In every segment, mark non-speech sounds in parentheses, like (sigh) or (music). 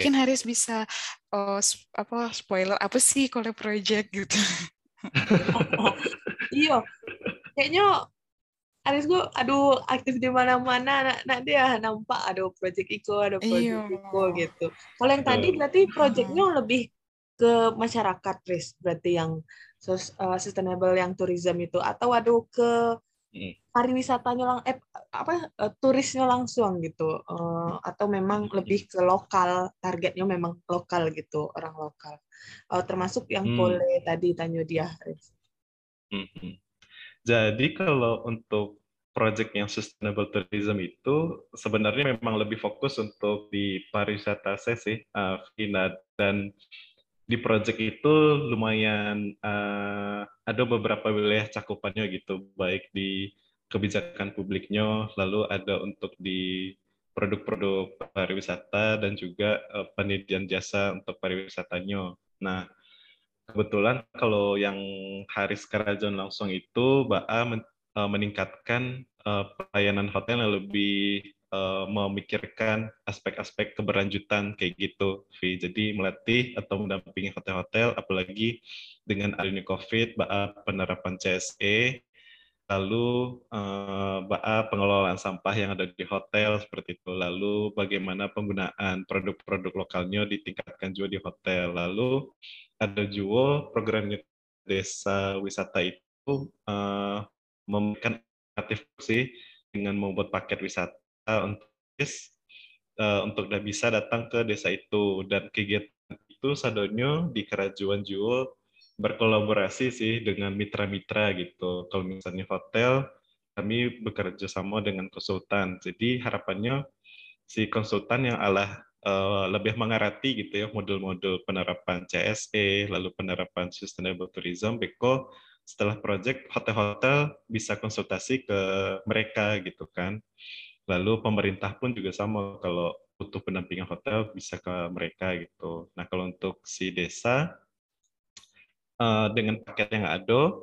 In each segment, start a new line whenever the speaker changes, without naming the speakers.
mungkin Haris bisa oh, apa spoiler apa sih collab project gitu. (laughs)
iya, kayaknya Aris gue aduh aktif di mana-mana nak dia nampak ada project Iko ada project Iyo. Iko gitu. Kalau yang tadi berarti projectnya lebih ke masyarakat Riz berarti yang uh, sustainable yang tourism itu atau aduh ke. Pariwisatanya lang eh apa uh, turisnya langsung gitu. Uh, atau memang lebih ke lokal targetnya memang lokal gitu orang lokal. Uh, termasuk yang hmm. boleh tadi tanya dia
hmm, hmm. jadi kalau untuk project yang sustainable tourism itu sebenarnya memang lebih fokus untuk di pariwisata saya sih, uh, dan di project itu lumayan uh, ada beberapa wilayah cakupannya gitu, baik di kebijakan publiknya, lalu ada untuk di produk-produk pariwisata dan juga uh, penyediaan jasa untuk pariwisatanya. Nah, kebetulan kalau yang Haris Karajon langsung itu, BA men, uh, meningkatkan uh, pelayanan hotel yang lebih uh, memikirkan aspek-aspek keberlanjutan kayak gitu, Vi. Jadi melatih atau mendampingi hotel-hotel, apalagi dengan adanya COVID, BA penerapan CSE, lalu uh, pengelolaan sampah yang ada di hotel seperti itu, lalu bagaimana penggunaan produk-produk lokalnya ditingkatkan juga di hotel, lalu ada juga program desa wisata itu uh, memberikan aktif sih dengan membuat paket wisata untuk uh, untuk udah bisa datang ke desa itu dan kegiatan itu sadonyo di Kerajuan Juo berkolaborasi sih dengan mitra-mitra gitu. Kalau misalnya hotel, kami bekerja sama dengan konsultan. Jadi harapannya si konsultan yang alah uh, lebih mengerti gitu ya model-model penerapan CSE, lalu penerapan sustainable tourism, beko setelah project hotel-hotel bisa konsultasi ke mereka gitu kan. Lalu pemerintah pun juga sama kalau butuh pendampingan hotel bisa ke mereka gitu. Nah kalau untuk si desa uh, dengan paket yang ada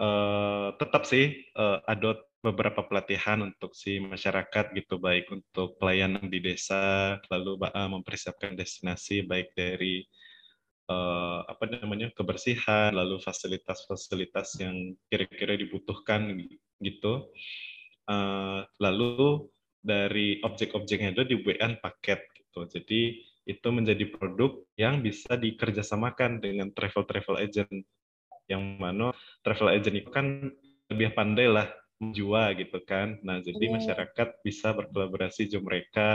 uh, tetap sih uh, ada beberapa pelatihan untuk si masyarakat gitu baik untuk pelayanan di desa lalu mempersiapkan destinasi baik dari uh, apa namanya kebersihan lalu fasilitas-fasilitas yang kira-kira dibutuhkan gitu Uh, lalu dari objek-objek yang ada dibuatkan paket gitu. Jadi itu menjadi produk yang bisa dikerjasamakan dengan travel-travel agent yang mana travel agent itu kan lebih pandai lah menjual gitu kan. Nah jadi yeah. masyarakat bisa berkolaborasi juga mereka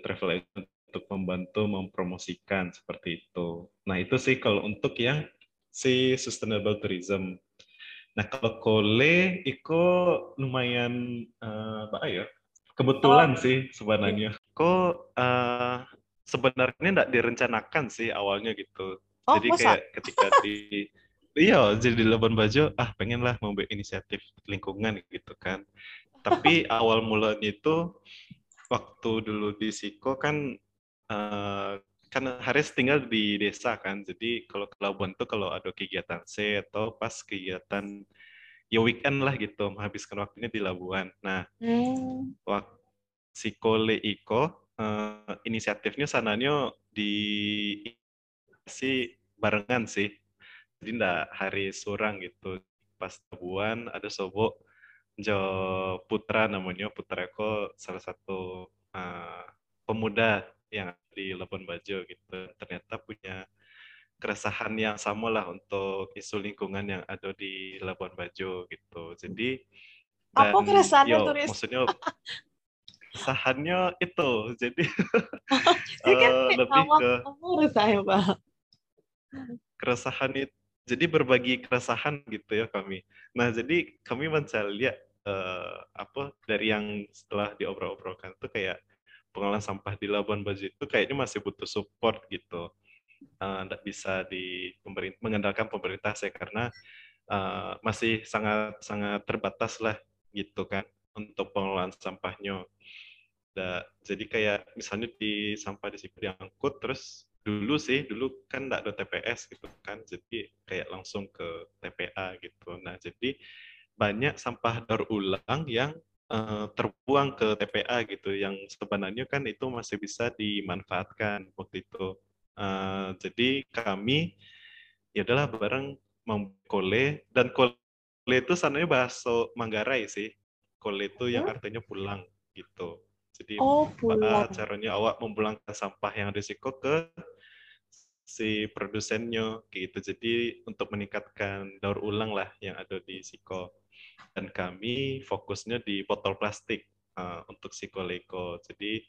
travel agent untuk membantu mempromosikan seperti itu. Nah itu sih kalau untuk yang si sustainable tourism. Nah kalau kole itu lumayan uh, apa ya? Kebetulan oh. sih sebenarnya. Kok uh, sebenarnya tidak direncanakan sih awalnya gitu. Oh, jadi masa? kayak ketika di (laughs) iya jadi di Labuan Bajo ah pengen lah membuat inisiatif lingkungan gitu kan. Tapi (laughs) awal mulanya itu waktu dulu di Siko kan uh, kan Haris tinggal di desa kan, jadi kalau ke Labuan tuh kalau ada kegiatan C atau pas kegiatan ya weekend lah gitu, menghabiskan waktunya di Labuan. Nah, hmm. waktu si Kole Iko uh, inisiatifnya sananya di si barengan sih, jadi ndak hari surang gitu. Pas Labuan ada sobo Jo Putra namanya Putra Eko salah satu uh, pemuda yang di Labuan Bajo gitu. Ternyata punya keresahan yang sama lah untuk isu lingkungan yang ada di Labuan Bajo gitu. Jadi
dan, apa keresahannya yo, turis?
maksudnya keresahannya itu. Jadi (laughs) uh, lebih ke keresahan itu jadi berbagi keresahan gitu ya kami. Nah jadi kami mencari lihat uh, apa dari yang setelah diobrol-obrolkan itu kayak pengolahan sampah di Labuan Bajo itu kayaknya masih butuh support gitu. Tidak uh, bisa di pemerintah, mengandalkan pemerintah saya karena uh, masih sangat sangat terbatas lah gitu kan untuk pengelolaan sampahnya. Da, jadi kayak misalnya di sampah di situ diangkut terus dulu sih dulu kan tidak ada TPS gitu kan jadi kayak langsung ke TPA gitu nah jadi banyak sampah daur ulang yang uh, terbuang ke TPA gitu yang sebenarnya kan itu masih bisa dimanfaatkan waktu itu. Uh, jadi kami ya adalah bareng mengkole dan kole itu sananya bahasa Manggarai sih. Kole itu yang artinya pulang gitu. Jadi
oh, pulang.
caranya awak memulangkan sampah yang risiko ke si produsennya gitu. Jadi untuk meningkatkan daur ulang lah yang ada di Siko dan kami fokusnya di botol plastik uh, untuk Sikoleko. Jadi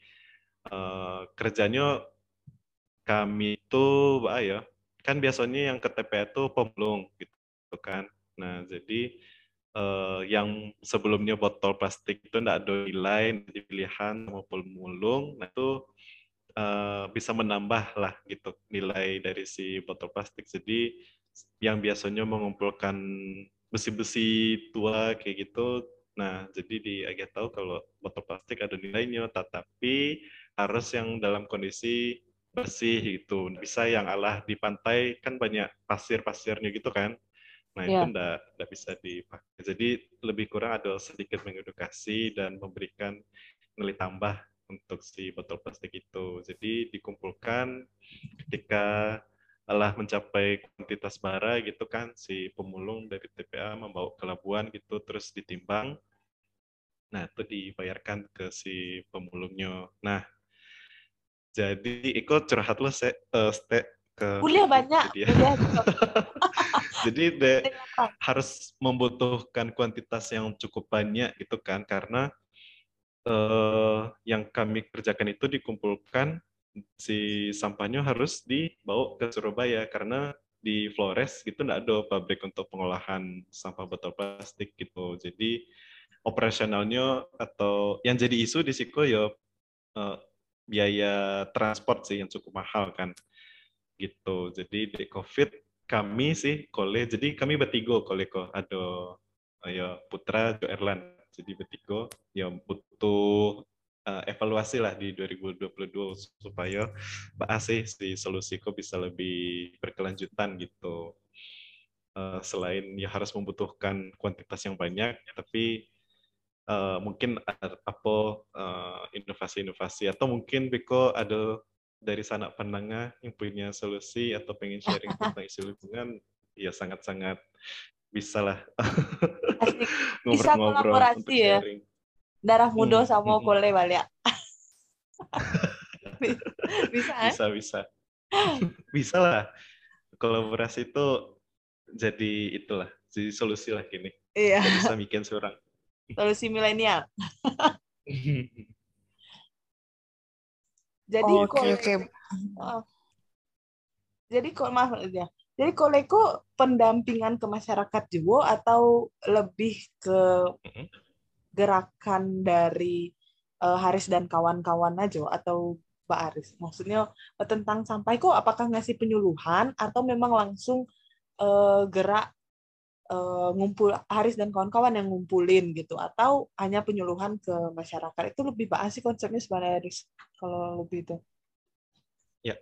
uh, kerjanya kami itu, apa ya, kan biasanya yang ke TPA itu pemulung gitu kan. Nah jadi uh, yang sebelumnya botol plastik itu tidak ada nilai di pilihan mau pemulung, nah itu uh, bisa menambah lah gitu nilai dari si botol plastik. Jadi yang biasanya mengumpulkan besi-besi tua kayak gitu. Nah, jadi di agak tahu kalau botol plastik ada nilainya, tetapi harus yang dalam kondisi bersih gitu. Bisa yang alah di pantai kan banyak pasir-pasirnya gitu kan. Nah, yeah. itu enggak, enggak bisa dipakai. Jadi lebih kurang ada sedikit mengedukasi dan memberikan nilai tambah untuk si botol plastik itu. Jadi dikumpulkan ketika telah mencapai kuantitas bara gitu kan si pemulung dari TPA membawa ke labuan gitu terus ditimbang. Nah itu dibayarkan ke si pemulungnya. Nah jadi ikut curhat lo se uh, ste ke
kuliah banyak (laughs)
dia. (laughs) jadi de, harus membutuhkan kuantitas yang cukup banyak gitu kan karena uh, yang kami kerjakan itu dikumpulkan si sampahnya harus dibawa ke Surabaya karena di Flores gitu tidak ada pabrik untuk pengolahan sampah botol plastik gitu. Jadi operasionalnya atau yang jadi isu di Siko ya uh, biaya transport sih yang cukup mahal kan gitu. Jadi di COVID kami sih kole jadi kami bertiga kole kok ada ya Putra Jo Erlan jadi bertiga yang butuh uh, evaluasi lah di 2022 supaya Mbak sih si solusiku bisa lebih berkelanjutan gitu. Uh, selain ya harus membutuhkan kuantitas yang banyak, tapi uh, mungkin apa inovasi-inovasi uh, atau mungkin Beko ada dari sana penengah yang punya solusi atau pengen sharing (laughs) tentang isu lingkungan, ya sangat-sangat bisa lah (laughs)
ngobrol-ngobrol untuk ya. sharing muda hmm. sama hmm. kole balik. (laughs)
bisa, eh? bisa, bisa. bisa lah. Kolaborasi itu jadi itulah, jadi solusi lah gini.
Iya.
bisa bikin seorang.
Solusi milenial. (laughs) jadi oh, okay, okay. Jadi kok maaf ya. Jadi koleko pendampingan ke masyarakat juga atau lebih ke gerakan dari uh, Haris dan kawan-kawan aja atau Mbak Aris? Maksudnya uh, tentang sampai kok apakah ngasih penyuluhan atau memang langsung uh, gerak uh, ngumpul Haris dan kawan-kawan yang ngumpulin gitu atau hanya penyuluhan ke masyarakat itu lebih Mbak sih konsepnya sebenarnya Haris kalau lebih itu?
Ya,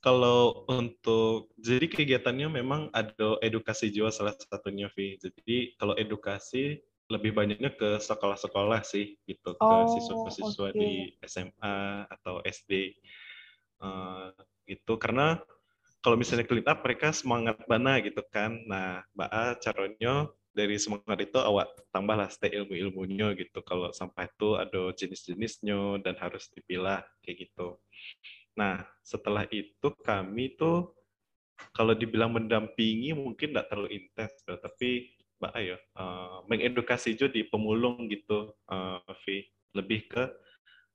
kalau untuk jadi kegiatannya memang ada edukasi jiwa salah satunya Vi. Jadi kalau edukasi lebih banyaknya ke sekolah-sekolah sih gitu. Oh, ke siswa-siswa okay. di SMA atau SD uh, eh, gitu. Karena kalau misalnya clean up mereka semangat bana gitu kan. Nah mbak A caranya dari semangat itu awak tambahlah stay ilmu-ilmunya gitu. Kalau sampai itu ada jenis-jenisnya dan harus dipilah kayak gitu. Nah setelah itu kami tuh kalau dibilang mendampingi mungkin tidak terlalu intens tapi Mbak Ayo uh, mengedukasi juga di pemulung gitu uh, lebih ke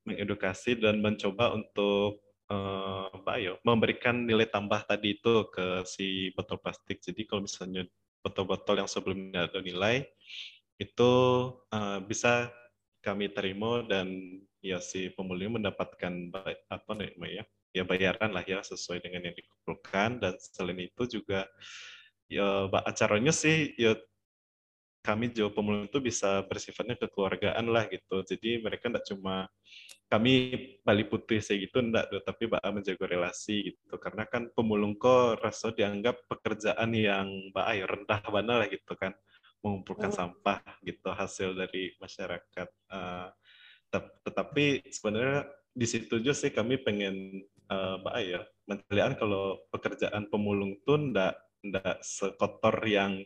mengedukasi dan mencoba untuk uh, Mbak Ayo memberikan nilai tambah tadi itu ke si botol plastik. Jadi kalau misalnya botol-botol yang sebelumnya ada nilai itu uh, bisa kami terima dan ya si pemulung mendapatkan apa namanya ya bayaran lah ya sesuai dengan yang dikumpulkan. Dan selain itu juga ya acaranya sih ya kami jauh pemulung itu bisa bersifatnya kekeluargaan lah gitu. Jadi mereka tidak cuma kami Bali Putih sih gitu enggak tapi Mbak menjaga relasi gitu. Karena kan pemulung kok rasa dianggap pekerjaan yang Mbak Ayo rendah mana lah gitu kan. mengumpulkan oh. sampah gitu hasil dari masyarakat. Uh, tetapi sebenarnya di situ juga sih kami pengen uh, Mbak ya mencelian kalau pekerjaan pemulung tuh ndak ndak sekotor yang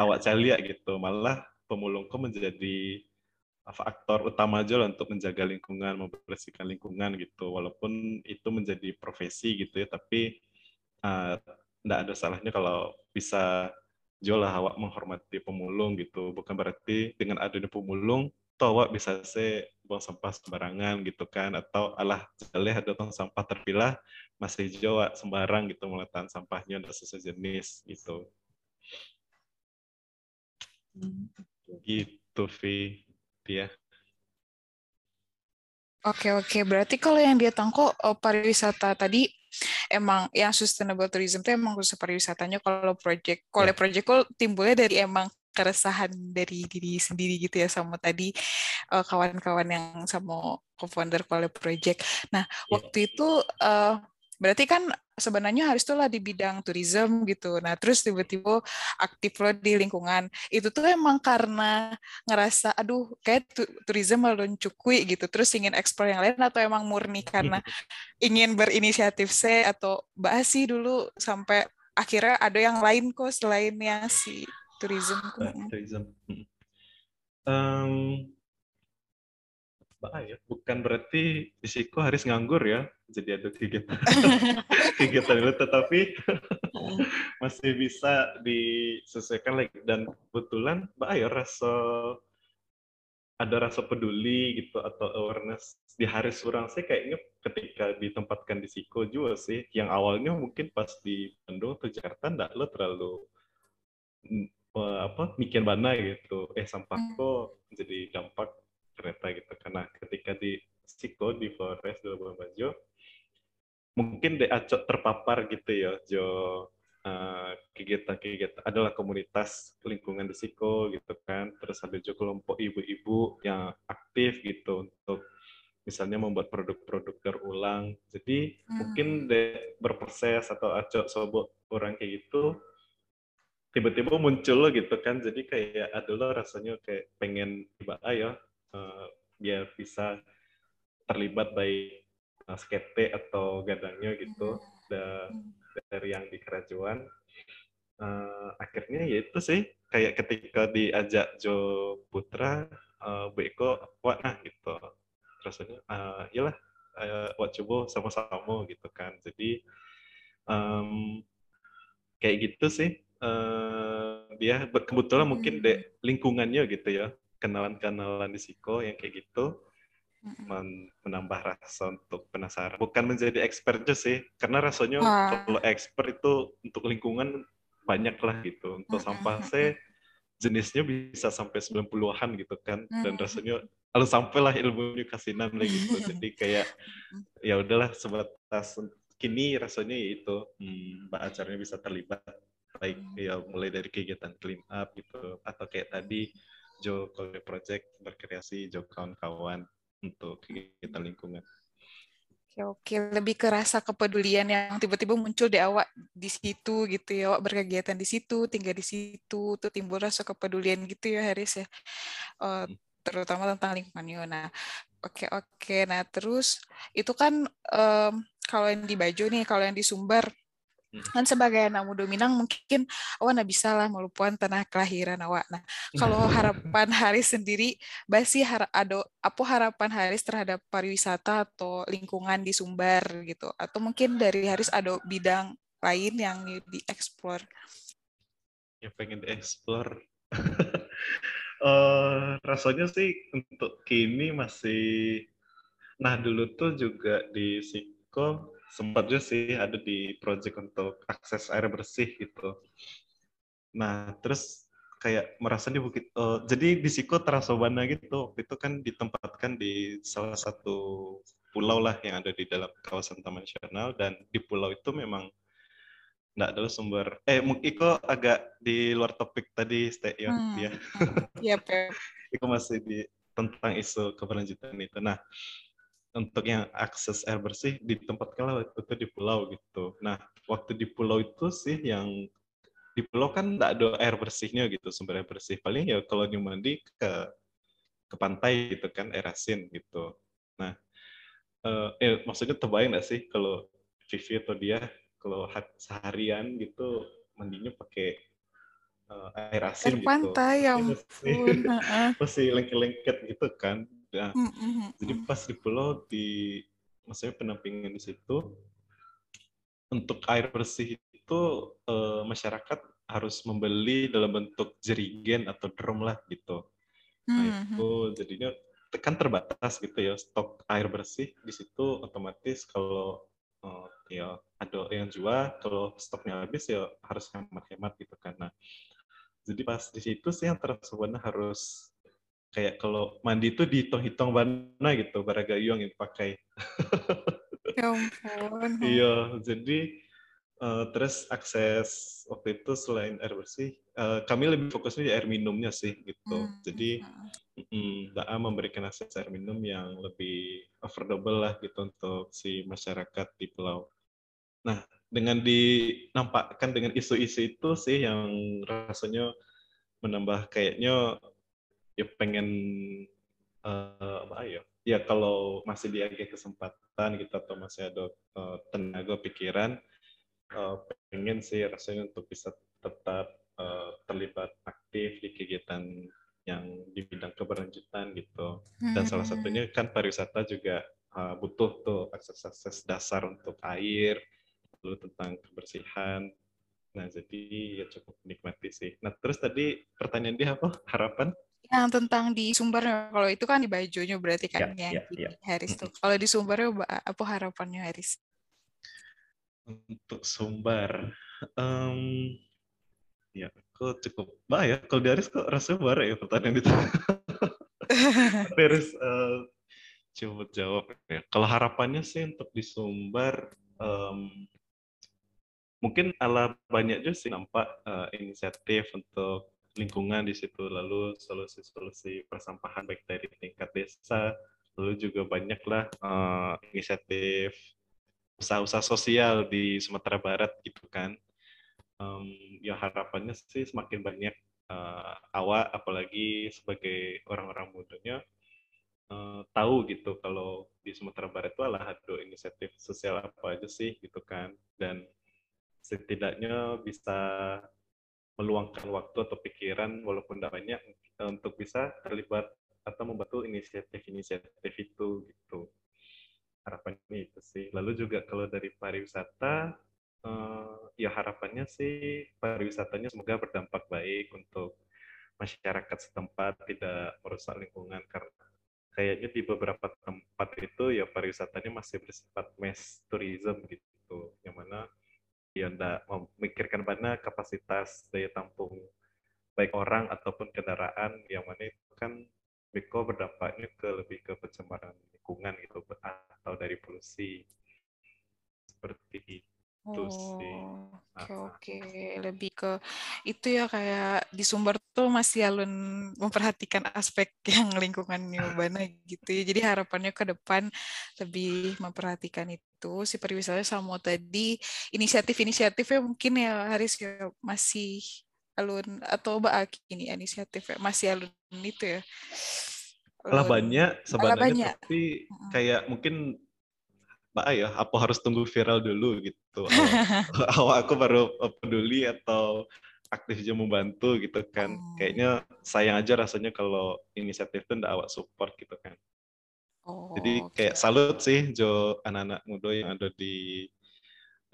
awak calia gitu malah pemulung kok menjadi faktor utama aja untuk menjaga lingkungan membersihkan lingkungan gitu walaupun itu menjadi profesi gitu ya tapi uh, ndak ada salahnya kalau bisa jualah awak menghormati pemulung gitu bukan berarti dengan adanya pemulung toh awak bisa se buang sampah sembarangan gitu kan atau alah jaleh ada tong sampah terpilah masih jawa sembarang gitu meletakkan sampahnya sesuai jenis gitu. Gitu Vi dia
Oke oke berarti kalau yang dia tangko oh, pariwisata tadi emang yang sustainable tourism itu emang khusus pariwisatanya kalau project kalau yeah. project kok timbulnya dari emang keresahan dari diri sendiri gitu ya sama tadi uh, kawan-kawan yang sama co-founder Quality Project. Nah, yeah. waktu itu uh, berarti kan sebenarnya harus tuh lah di bidang tourism gitu. Nah, terus tiba-tiba aktif lo di lingkungan. Itu tuh emang karena ngerasa aduh kayak tourism belum cukui gitu. Terus ingin eksplor yang lain atau emang murni karena (laughs) ingin berinisiatif se atau bahas sih dulu sampai akhirnya ada yang lain kok selain yang si tourism.
tourism. Um, ya bukan berarti risiko harus nganggur ya jadi ada kegiatan. (laughs) Kegiatan itu tetapi (laughs) masih bisa disesuaikan lagi dan kebetulan ya rasa ada rasa peduli gitu atau awareness di hari surang sih kayaknya ketika ditempatkan di Siko juga sih. Yang awalnya mungkin pas di Bandung atau Jakarta enggak lo terlalu apa mikir mana gitu. Eh sampah hmm. kok jadi dampak kereta gitu. Karena ketika di Siko di Flores di Labuan Bajo mungkin de acok terpapar gitu ya jo. Uh, kegiatan-kegiatan adalah komunitas lingkungan di Siko gitu kan. Terus ada juga kelompok ibu-ibu yang aktif gitu untuk misalnya membuat produk-produk terulang. Jadi hmm. mungkin de berproses atau acok sobok orang kayak gitu tiba-tiba muncul gitu kan. Jadi kayak adalah rasanya kayak pengen tiba ya uh, biar bisa terlibat baik uh, skete atau gadangnya gitu da, dari yang di kerajaan uh, akhirnya ya itu sih kayak ketika diajak Jo Putra uh, Beko wah nah gitu. Rasanya uh, iyalah uh, wah coba sama-sama gitu kan. Jadi um, kayak gitu sih uh, dia kebetulan mungkin hmm. de lingkungannya gitu ya kenalan-kenalan di Siko yang kayak gitu men menambah rasa untuk penasaran. Bukan menjadi expert juga sih, karena rasanya Wah. kalau expert itu untuk lingkungan banyak lah gitu. Untuk sampah saya jenisnya bisa sampai 90-an gitu kan, dan rasanya kalau sampailah ilmunya kasinan lah gitu. (laughs) Jadi kayak ya udahlah sebatas kini rasanya itu hmm, mbak acaranya bisa terlibat baik ya mulai dari kegiatan clean up gitu atau kayak tadi Jo College Project berkreasi Jo kawan-kawan untuk kegiatan lingkungan.
Oke, oke, lebih ke rasa kepedulian yang tiba-tiba muncul di awak di situ gitu ya, awak berkegiatan di situ, tinggal di situ, tuh timbul rasa kepedulian gitu ya Haris ya, uh, terutama tentang lingkungan. Nah, oke oke, nah terus itu kan um, kalau yang di Bajo nih, kalau yang di Sumber. Kan sebagai anak muda Minang mungkin awak nak bisa lah melupakan tanah kelahiran awak. Nah, kalau (laughs) harapan Haris sendiri, basi har ada apa harapan Haris terhadap pariwisata atau lingkungan di Sumbar gitu? Atau mungkin dari Haris ada bidang lain yang dieksplor?
Ya pengen dieksplor. uh, (laughs) rasanya sih untuk kini masih, nah dulu tuh juga di Siko sempat juga sih ada di project untuk akses air bersih gitu. Nah, terus kayak merasa di bukit uh, jadi di Siko Terasobana gitu itu kan ditempatkan di salah satu pulau lah yang ada di dalam kawasan Taman Nasional dan di pulau itu memang nggak ada sumber eh mungkin Iko agak di luar topik tadi stay ya hmm. ya yep, yep. (laughs) Iko masih di tentang isu keberlanjutan itu nah untuk yang akses air bersih di tempat kalau itu di pulau gitu. Nah, waktu di pulau itu sih yang di pulau kan nggak ada air bersihnya gitu sumber air bersih. Paling ya kalau di mandi ke ke pantai gitu kan air asin gitu. Nah eh, maksudnya terbayang nggak sih kalau Vivi atau dia kalau seharian gitu mandinya pakai uh, air asin air gitu.
pantai ya ampun (laughs)
masih lengket-lengket gitu kan nah, mm -hmm. jadi pas di pulau di maksudnya penampingan di situ untuk air bersih itu uh, masyarakat harus membeli dalam bentuk jerigen atau drum lah gitu. Nah hmm, itu hmm. jadinya kan terbatas gitu ya stok air bersih di situ otomatis kalau uh, ya ada yang jual kalau stoknya habis ya harus hemat-hemat gitu karena jadi pas di situ sih yang terasa harus kayak kalau mandi itu dihitung-hitung mana gitu baragayung yang dipakai. (laughs)
Ya ampun.
iya, jadi Uh, terus akses waktu itu selain air bersih, uh, kami lebih fokusnya di air minumnya sih gitu. Hmm. Jadi mm, DAA memberikan akses air minum yang lebih affordable lah gitu untuk si masyarakat di pulau. Nah, dengan dinampakkan dengan isu-isu itu sih yang rasanya menambah kayaknya ya pengen uh, apa ya? Ya kalau masih di kesempatan gitu atau masih ada uh, tenaga pikiran uh, pengen sih rasanya untuk bisa tetap uh, terlibat aktif di kegiatan yang di bidang keberlanjutan gitu. Dan salah hmm. satunya kan pariwisata juga uh, butuh tuh akses-akses dasar untuk air, lalu tentang kebersihan. Nah, jadi ya cukup menikmati sih. Nah, terus tadi pertanyaan dia apa? Harapan?
Yang tentang di Sumber, kalau itu kan di Bajonya berarti kan ya, yang ya, di ya. Haris tuh. Kalau di Sumbernya apa harapannya Haris?
untuk sumber um, ya aku cukup bah ya kalau dari kok rasanya baru ya pertanyaan itu (laughs) terus uh, coba jawab ya kalau harapannya sih untuk di sumber um, mungkin ala banyak juga sih nampak uh, inisiatif untuk lingkungan di situ lalu solusi-solusi persampahan baik dari tingkat desa lalu juga banyaklah uh, inisiatif usaha-usaha sosial di Sumatera Barat gitu kan. Um, ya harapannya sih semakin banyak uh, awak apalagi sebagai orang-orang mudanya uh, tahu gitu kalau di Sumatera Barat itu adalah ada inisiatif sosial apa aja sih gitu kan dan setidaknya bisa meluangkan waktu atau pikiran walaupun tidak banyak untuk bisa terlibat atau membantu inisiatif-inisiatif itu gitu harapannya itu sih. Lalu juga kalau dari pariwisata, uh, ya harapannya sih pariwisatanya semoga berdampak baik untuk masyarakat setempat, tidak merusak lingkungan karena kayaknya di beberapa tempat itu ya pariwisatanya masih bersifat mass tourism gitu, yang mana enggak memikirkan mana kapasitas daya tampung baik orang ataupun kendaraan yang mana itu kan Beko berdampaknya ke lebih ke pencemaran lingkungan gitu atau dari polusi. Seperti itu oh, sih.
Oke oke. Lebih ke itu ya kayak di Sumber tuh masih alun memperhatikan aspek (laughs) yang lingkungan Bana gitu ya. Jadi harapannya ke depan lebih memperhatikan itu. Si pariwisata sama tadi inisiatif-inisiatifnya mungkin ya Haris ya masih alun atau Mbak ini inisiatif masih alun itu ya.
Lah banyak sebenarnya tapi kayak mungkin Mbak ya apa harus tunggu viral dulu? Gitu. Awal (laughs) aku baru peduli atau aktif aja membantu gitu kan. Hmm. kayaknya sayang aja rasanya kalau inisiatif itu ndak awak support gitu kan. Oh, jadi kayak okay. salut sih Jo anak-anak muda yang ada di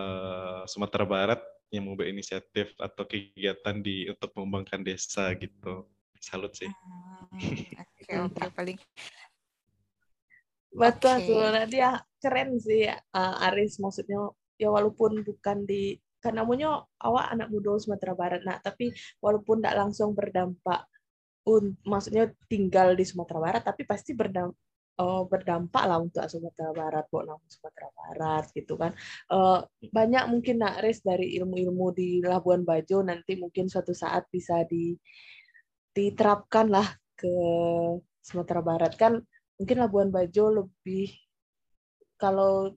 uh, Sumatera Barat yang mau inisiatif atau kegiatan di untuk mengembangkan desa gitu. Salut sih.
Hmm, (laughs) oke oke. Paling
betul okay. tuh dia keren sih uh, Aris maksudnya ya walaupun bukan di karena namanya awak anak muda Sumatera Barat nah tapi walaupun tidak langsung berdampak un, maksudnya tinggal di Sumatera Barat tapi pasti berdampak uh, berdampak lah untuk Sumatera Barat, buat nama Sumatera Barat gitu kan. Uh, banyak mungkin nak res dari ilmu-ilmu di Labuan Bajo nanti mungkin suatu saat bisa di diterapkan lah ke Sumatera Barat kan mungkin Labuan Bajo lebih kalau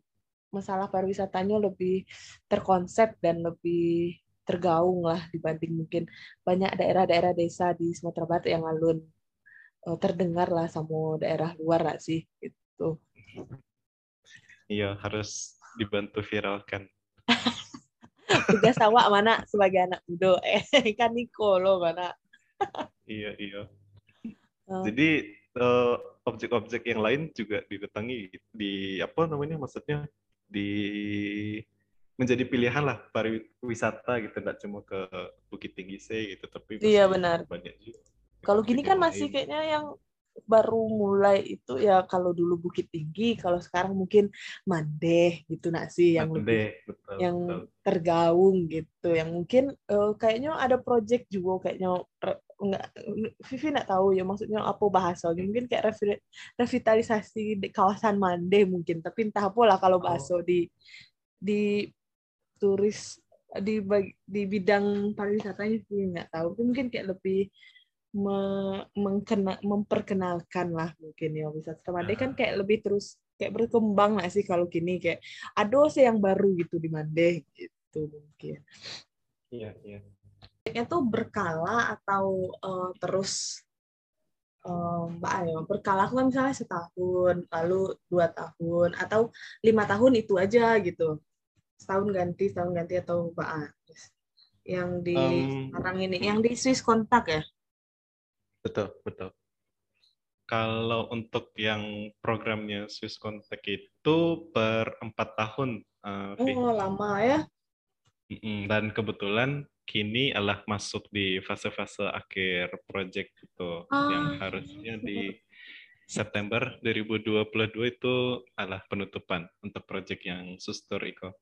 masalah pariwisatanya lebih terkonsep dan lebih tergaung lah dibanding mungkin banyak daerah-daerah desa di Sumatera Barat yang alun uh, terdengar lah sama daerah luar lah sih gitu.
Iya harus dibantu viralkan. (laughs)
Tugas awak mana sebagai anak muda eh kan Niko lo mana.
iya iya. Uh. Jadi uh, objek-objek yang lain juga didatangi di apa namanya maksudnya di menjadi pilihan lah pariwisata gitu. Tidak cuma ke Bukit Tinggi sih gitu tapi
iya benar. banyak juga. Kalau gini kan masih kayaknya yang baru mulai itu ya kalau dulu Bukit Tinggi, kalau sekarang mungkin Mandeh gitu nak sih yang Mandeh, lebih betul, yang betul. tergaung gitu, yang mungkin uh, kayaknya ada project juga kayaknya enggak Vivi nggak tahu ya maksudnya apa bahasanya. Mungkin kayak revitalisasi di kawasan Mande mungkin tapi entah apa lah kalau bahasa oh. di di turis di di bidang pariwisatanya sih nggak tahu. Tapi mungkin kayak lebih me, mengkena, memperkenalkan lah mungkin ya wisata Mande kan kayak lebih terus kayak berkembang lah sih kalau gini? Kayak ada sih yang baru gitu di Mande gitu mungkin.
Iya iya
itu tuh berkala atau uh, terus um, Mbak Ayo berkala kan misalnya setahun lalu dua tahun atau lima tahun itu aja gitu. Setahun ganti setahun ganti atau Mbak yang di um, sekarang ini yang di Swiss kontak ya?
Betul betul. Kalau untuk yang programnya Swiss Contact itu per empat tahun.
Uh, oh, lama ya.
Dan kebetulan kini adalah masuk di fase-fase akhir project itu ah. yang harusnya di September 2022 itu adalah penutupan untuk project yang Sustur Iko.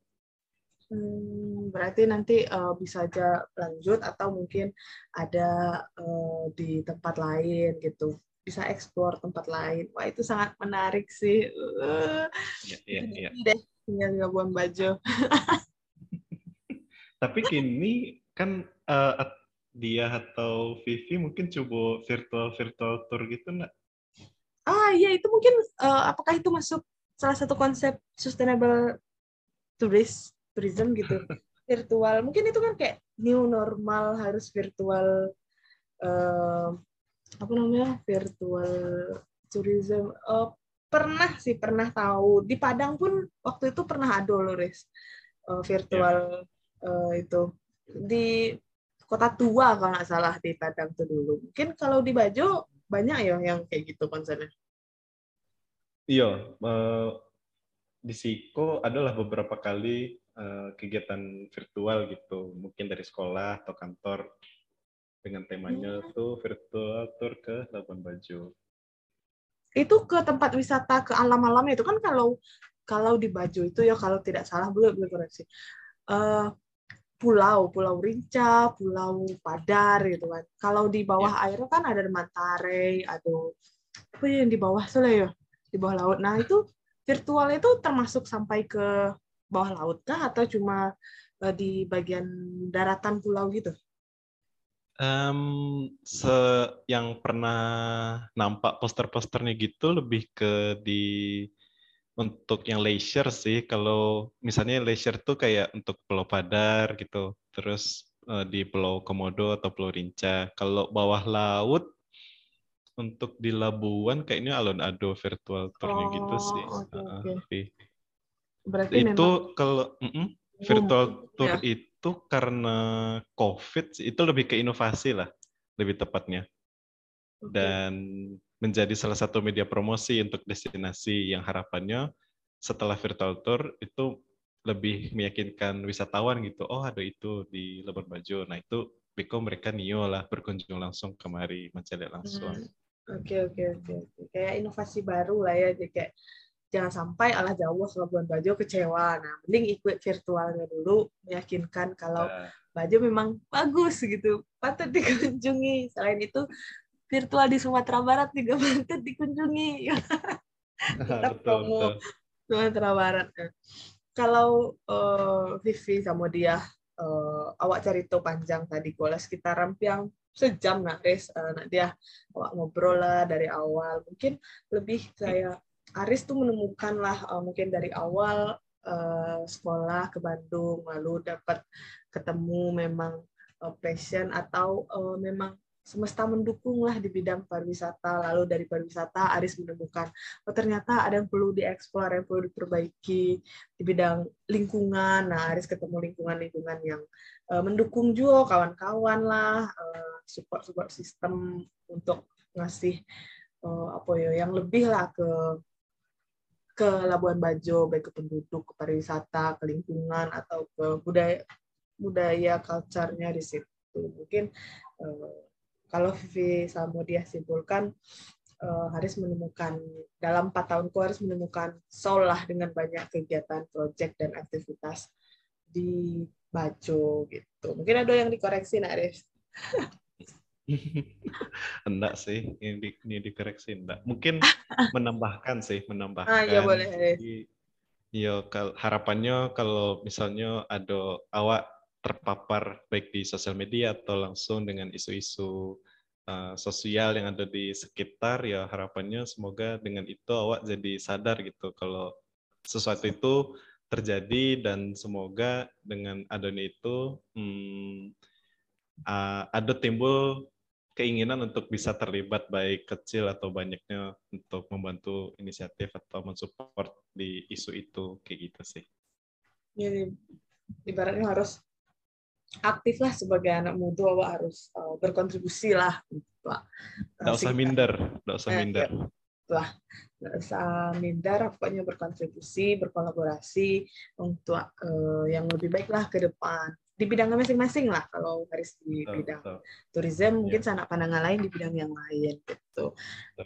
Hmm, berarti nanti uh, bisa aja lanjut atau mungkin ada uh, di tempat lain gitu bisa eksplor tempat lain wah itu sangat menarik sih uh,
ya, ya, ya.
deh tinggal buang baju
tapi kini kan uh, dia atau Vivi mungkin coba virtual virtual tour gitu nggak?
Ah iya itu mungkin uh, apakah itu masuk salah satu konsep sustainable tourist tourism gitu? (laughs) Virtual. Mungkin itu kan kayak new normal harus virtual uh, apa namanya virtual tourism. Uh, pernah sih pernah tahu. Di Padang pun waktu itu pernah ada loh res uh, virtual yeah. uh, itu di kota tua kalau nggak salah di Padang tuh dulu. Mungkin kalau di Bajo banyak ya yang kayak gitu konsernya.
Iya, uh, di Siko adalah beberapa kali uh, kegiatan virtual gitu, mungkin dari sekolah atau kantor dengan temanya hmm. tuh virtual tour ke Labuan Bajo.
Itu ke tempat wisata ke alam-alam itu kan kalau kalau di Bajo itu ya kalau tidak salah boleh boleh koreksi. Uh, pulau, Pulau Rinca, Pulau Padar gitu kan. Kalau di bawah ya. air kan ada Mantare, ada apa yang di bawah soalnya ya, di bawah laut. Nah itu virtual itu termasuk sampai ke bawah laut kah atau cuma eh, di bagian daratan pulau gitu?
Um, se yang pernah nampak poster-posternya gitu lebih ke di untuk yang leisure sih kalau misalnya leisure tuh kayak untuk Pulau Padar gitu terus uh, di Pulau Komodo atau Pulau Rinca kalau bawah laut untuk di Labuan kayaknya alun ado virtual tournya oh, gitu sih okay, uh, okay. berarti itu memang... kalau mm -mm, virtual tour ya. itu karena COVID itu lebih ke inovasi lah lebih tepatnya okay. dan menjadi salah satu media promosi untuk destinasi yang harapannya setelah virtual tour itu lebih meyakinkan wisatawan gitu. Oh ada itu di Labuan Bajo. Nah itu Biko mereka nio lah berkunjung langsung kemari mencari langsung.
Hmm. Oke oke oke. Kayak inovasi baru lah ya. Jadi kayak jangan sampai Allah jauh Labuan Bajo kecewa. Nah mending ikut virtualnya dulu meyakinkan kalau nah. Bajo memang bagus gitu patut dikunjungi. Selain itu virtual di Sumatera Barat juga patut dikunjungi. (laughs) Tetap promo Sumatera Barat. Kalau uh, Vivi sama dia uh, awak cerita panjang tadi gola sekitar rampiang sejam nak res uh, nak dia awak ngobrol lah dari awal mungkin lebih saya Aris tuh menemukan lah uh, mungkin dari awal uh, sekolah ke Bandung lalu dapat ketemu memang uh, passion atau uh, memang semesta mendukung lah di bidang pariwisata. Lalu dari pariwisata Aris menemukan oh ternyata ada yang perlu dieksplor yang perlu diperbaiki di bidang lingkungan. Nah Aris ketemu lingkungan-lingkungan yang uh, mendukung juga kawan-kawan lah uh, support support sistem untuk ngasih uh, apa ya yang lebih lah ke ke Labuan Bajo baik ke penduduk ke pariwisata ke lingkungan atau ke budaya budaya culture-nya di situ. Mungkin uh, kalau Vivi dia simpulkan uh, Haris menemukan dalam empat tahunku Haris menemukan soul lah dengan banyak kegiatan proyek dan aktivitas di Bajo gitu. Mungkin ada yang dikoreksi nak Haris. (laughs)
enggak sih, ini, di, ini dikoreksi enggak. Mungkin (laughs) menambahkan sih, menambahkan.
Ah, ya boleh.
Jadi, ya harapannya kalau misalnya ada awak terpapar baik di sosial media atau langsung dengan isu-isu uh, sosial yang ada di sekitar ya harapannya semoga dengan itu awak jadi sadar gitu kalau sesuatu itu terjadi dan semoga dengan adanya itu hmm, uh, ada timbul keinginan untuk bisa terlibat baik kecil atau banyaknya untuk membantu inisiatif atau mensupport di isu itu kayak gitu sih.
Ya, ibaratnya harus aktif lah sebagai anak muda bahwa harus uh, berkontribusi lah gitu lah.
Nggak usah minder, nggak usah
eh,
minder.
lah, nggak usah minder, pokoknya berkontribusi, berkolaborasi untuk uh, yang lebih baik lah ke depan di bidangnya masing-masing lah kalau harus di betul, bidang betul. tourism yeah. mungkin sanak pandangan lain di bidang yang lain gitu.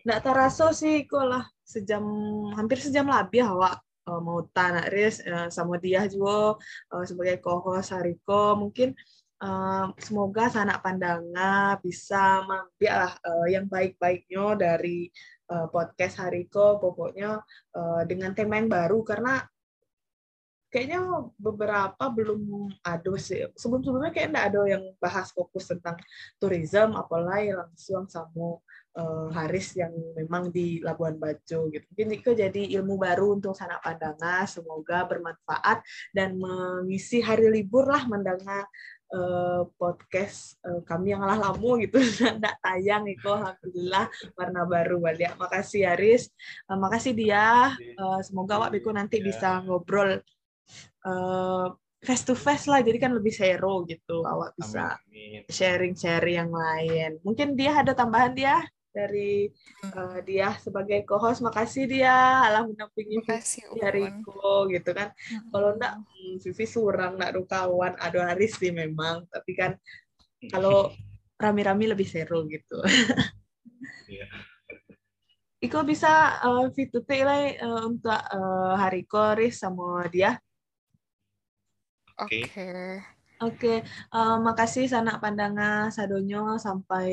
Nggak terasa sih kok lah sejam hampir sejam lebih awak uh, mau tanah Riz uh, sama dia juga uh, sebagai co-host Hariko mungkin semoga sanak pandangan bisa uh, yang baik-baiknya dari podcast Hariko pokoknya dengan tema yang baru. Karena kayaknya beberapa belum ada sih. Sebelum-sebelumnya kayak enggak ada yang bahas fokus tentang tourism apalagi langsung sama uh, Haris yang memang di Labuan Bajo gitu. Mungkin itu jadi ilmu baru untuk sanak pandangan, semoga bermanfaat dan mengisi hari libur lah mendengar uh, podcast uh, kami yang lah lama gitu (laughs) tidak tayang itu alhamdulillah warna baru balik. Makasih Haris, uh, makasih dia. Uh, semoga Wak Biko nanti ya. bisa ngobrol uh, face to face lah jadi kan lebih seru gitu awak bisa sharing sharing yang lain mungkin dia ada tambahan dia dari uh, dia sebagai co-host. Makasih dia, alah mendampingi Riko gitu kan. Hmm. Kalau enggak, hmm, Vivi surang, enggak kawan, ada Haris sih memang. Tapi kan kalau rame-rame lebih seru gitu. Yeah. Iko bisa uh, eh, fit lah uh, untuk uh, Hariko, Riz, sama dia.
Oke. Okay.
Oke, uh, makasih sanak pandangan sadonyo sampai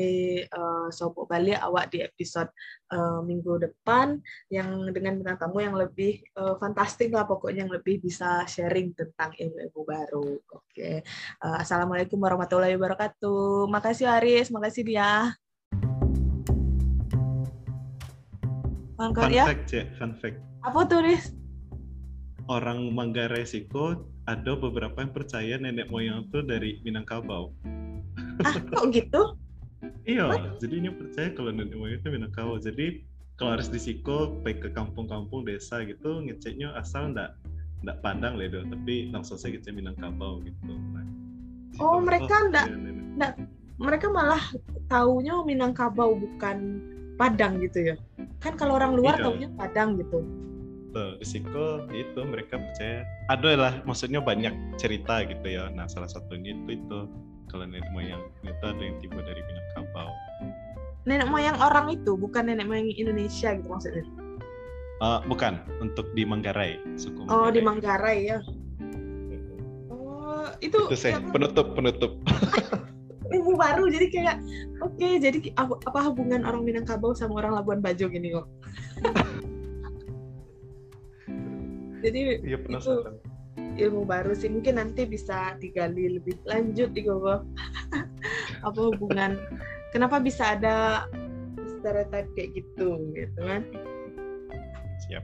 uh, sobok balik awak di episode uh, minggu depan yang dengan bintang tamu yang lebih uh, fantastik lah pokoknya yang lebih bisa sharing tentang ilmu-ilmu baru. Oke, uh, assalamualaikum warahmatullahi wabarakatuh. Makasih Aris, makasih dia.
Fun ya? fact, ya, fun fact.
Apa tulis?
Orang Manggarai Siko ada beberapa yang percaya nenek moyang itu dari Minangkabau.
Ah, kok gitu?
iya, What? jadi ini percaya kalau nenek moyang itu Minangkabau. Jadi kalau harus disiko baik ke kampung-kampung desa gitu ngeceknya asal ndak ndak Padang ledo tapi langsung saya ngecek Minangkabau gitu. Nah,
oh, mereka oh, ndak ndak mereka malah taunya Minangkabau bukan Padang gitu ya. Kan kalau orang luar iya. taunya Padang gitu
gitu risiko itu mereka percaya. Ada lah maksudnya banyak cerita gitu ya. Nah salah satunya itu itu. Kalau nenek moyang itu ada yang tiba dari Minangkabau
nenek moyang orang itu bukan nenek moyang Indonesia gitu maksudnya?
Uh, bukan. Untuk di Manggarai suku
Manggarai. oh di Manggarai. Ya. Oh itu,
itu saya yang... penutup penutup. (laughs)
Ilmu baru jadi kayak oke okay, jadi apa hubungan orang Minangkabau sama orang Labuan Bajo gini kok (laughs) jadi ya, itu ilmu baru sih. Mungkin nanti bisa digali lebih lanjut di Gogo (laughs) apa hubungan kenapa bisa ada stereotip kayak gitu gitu kan?
Siap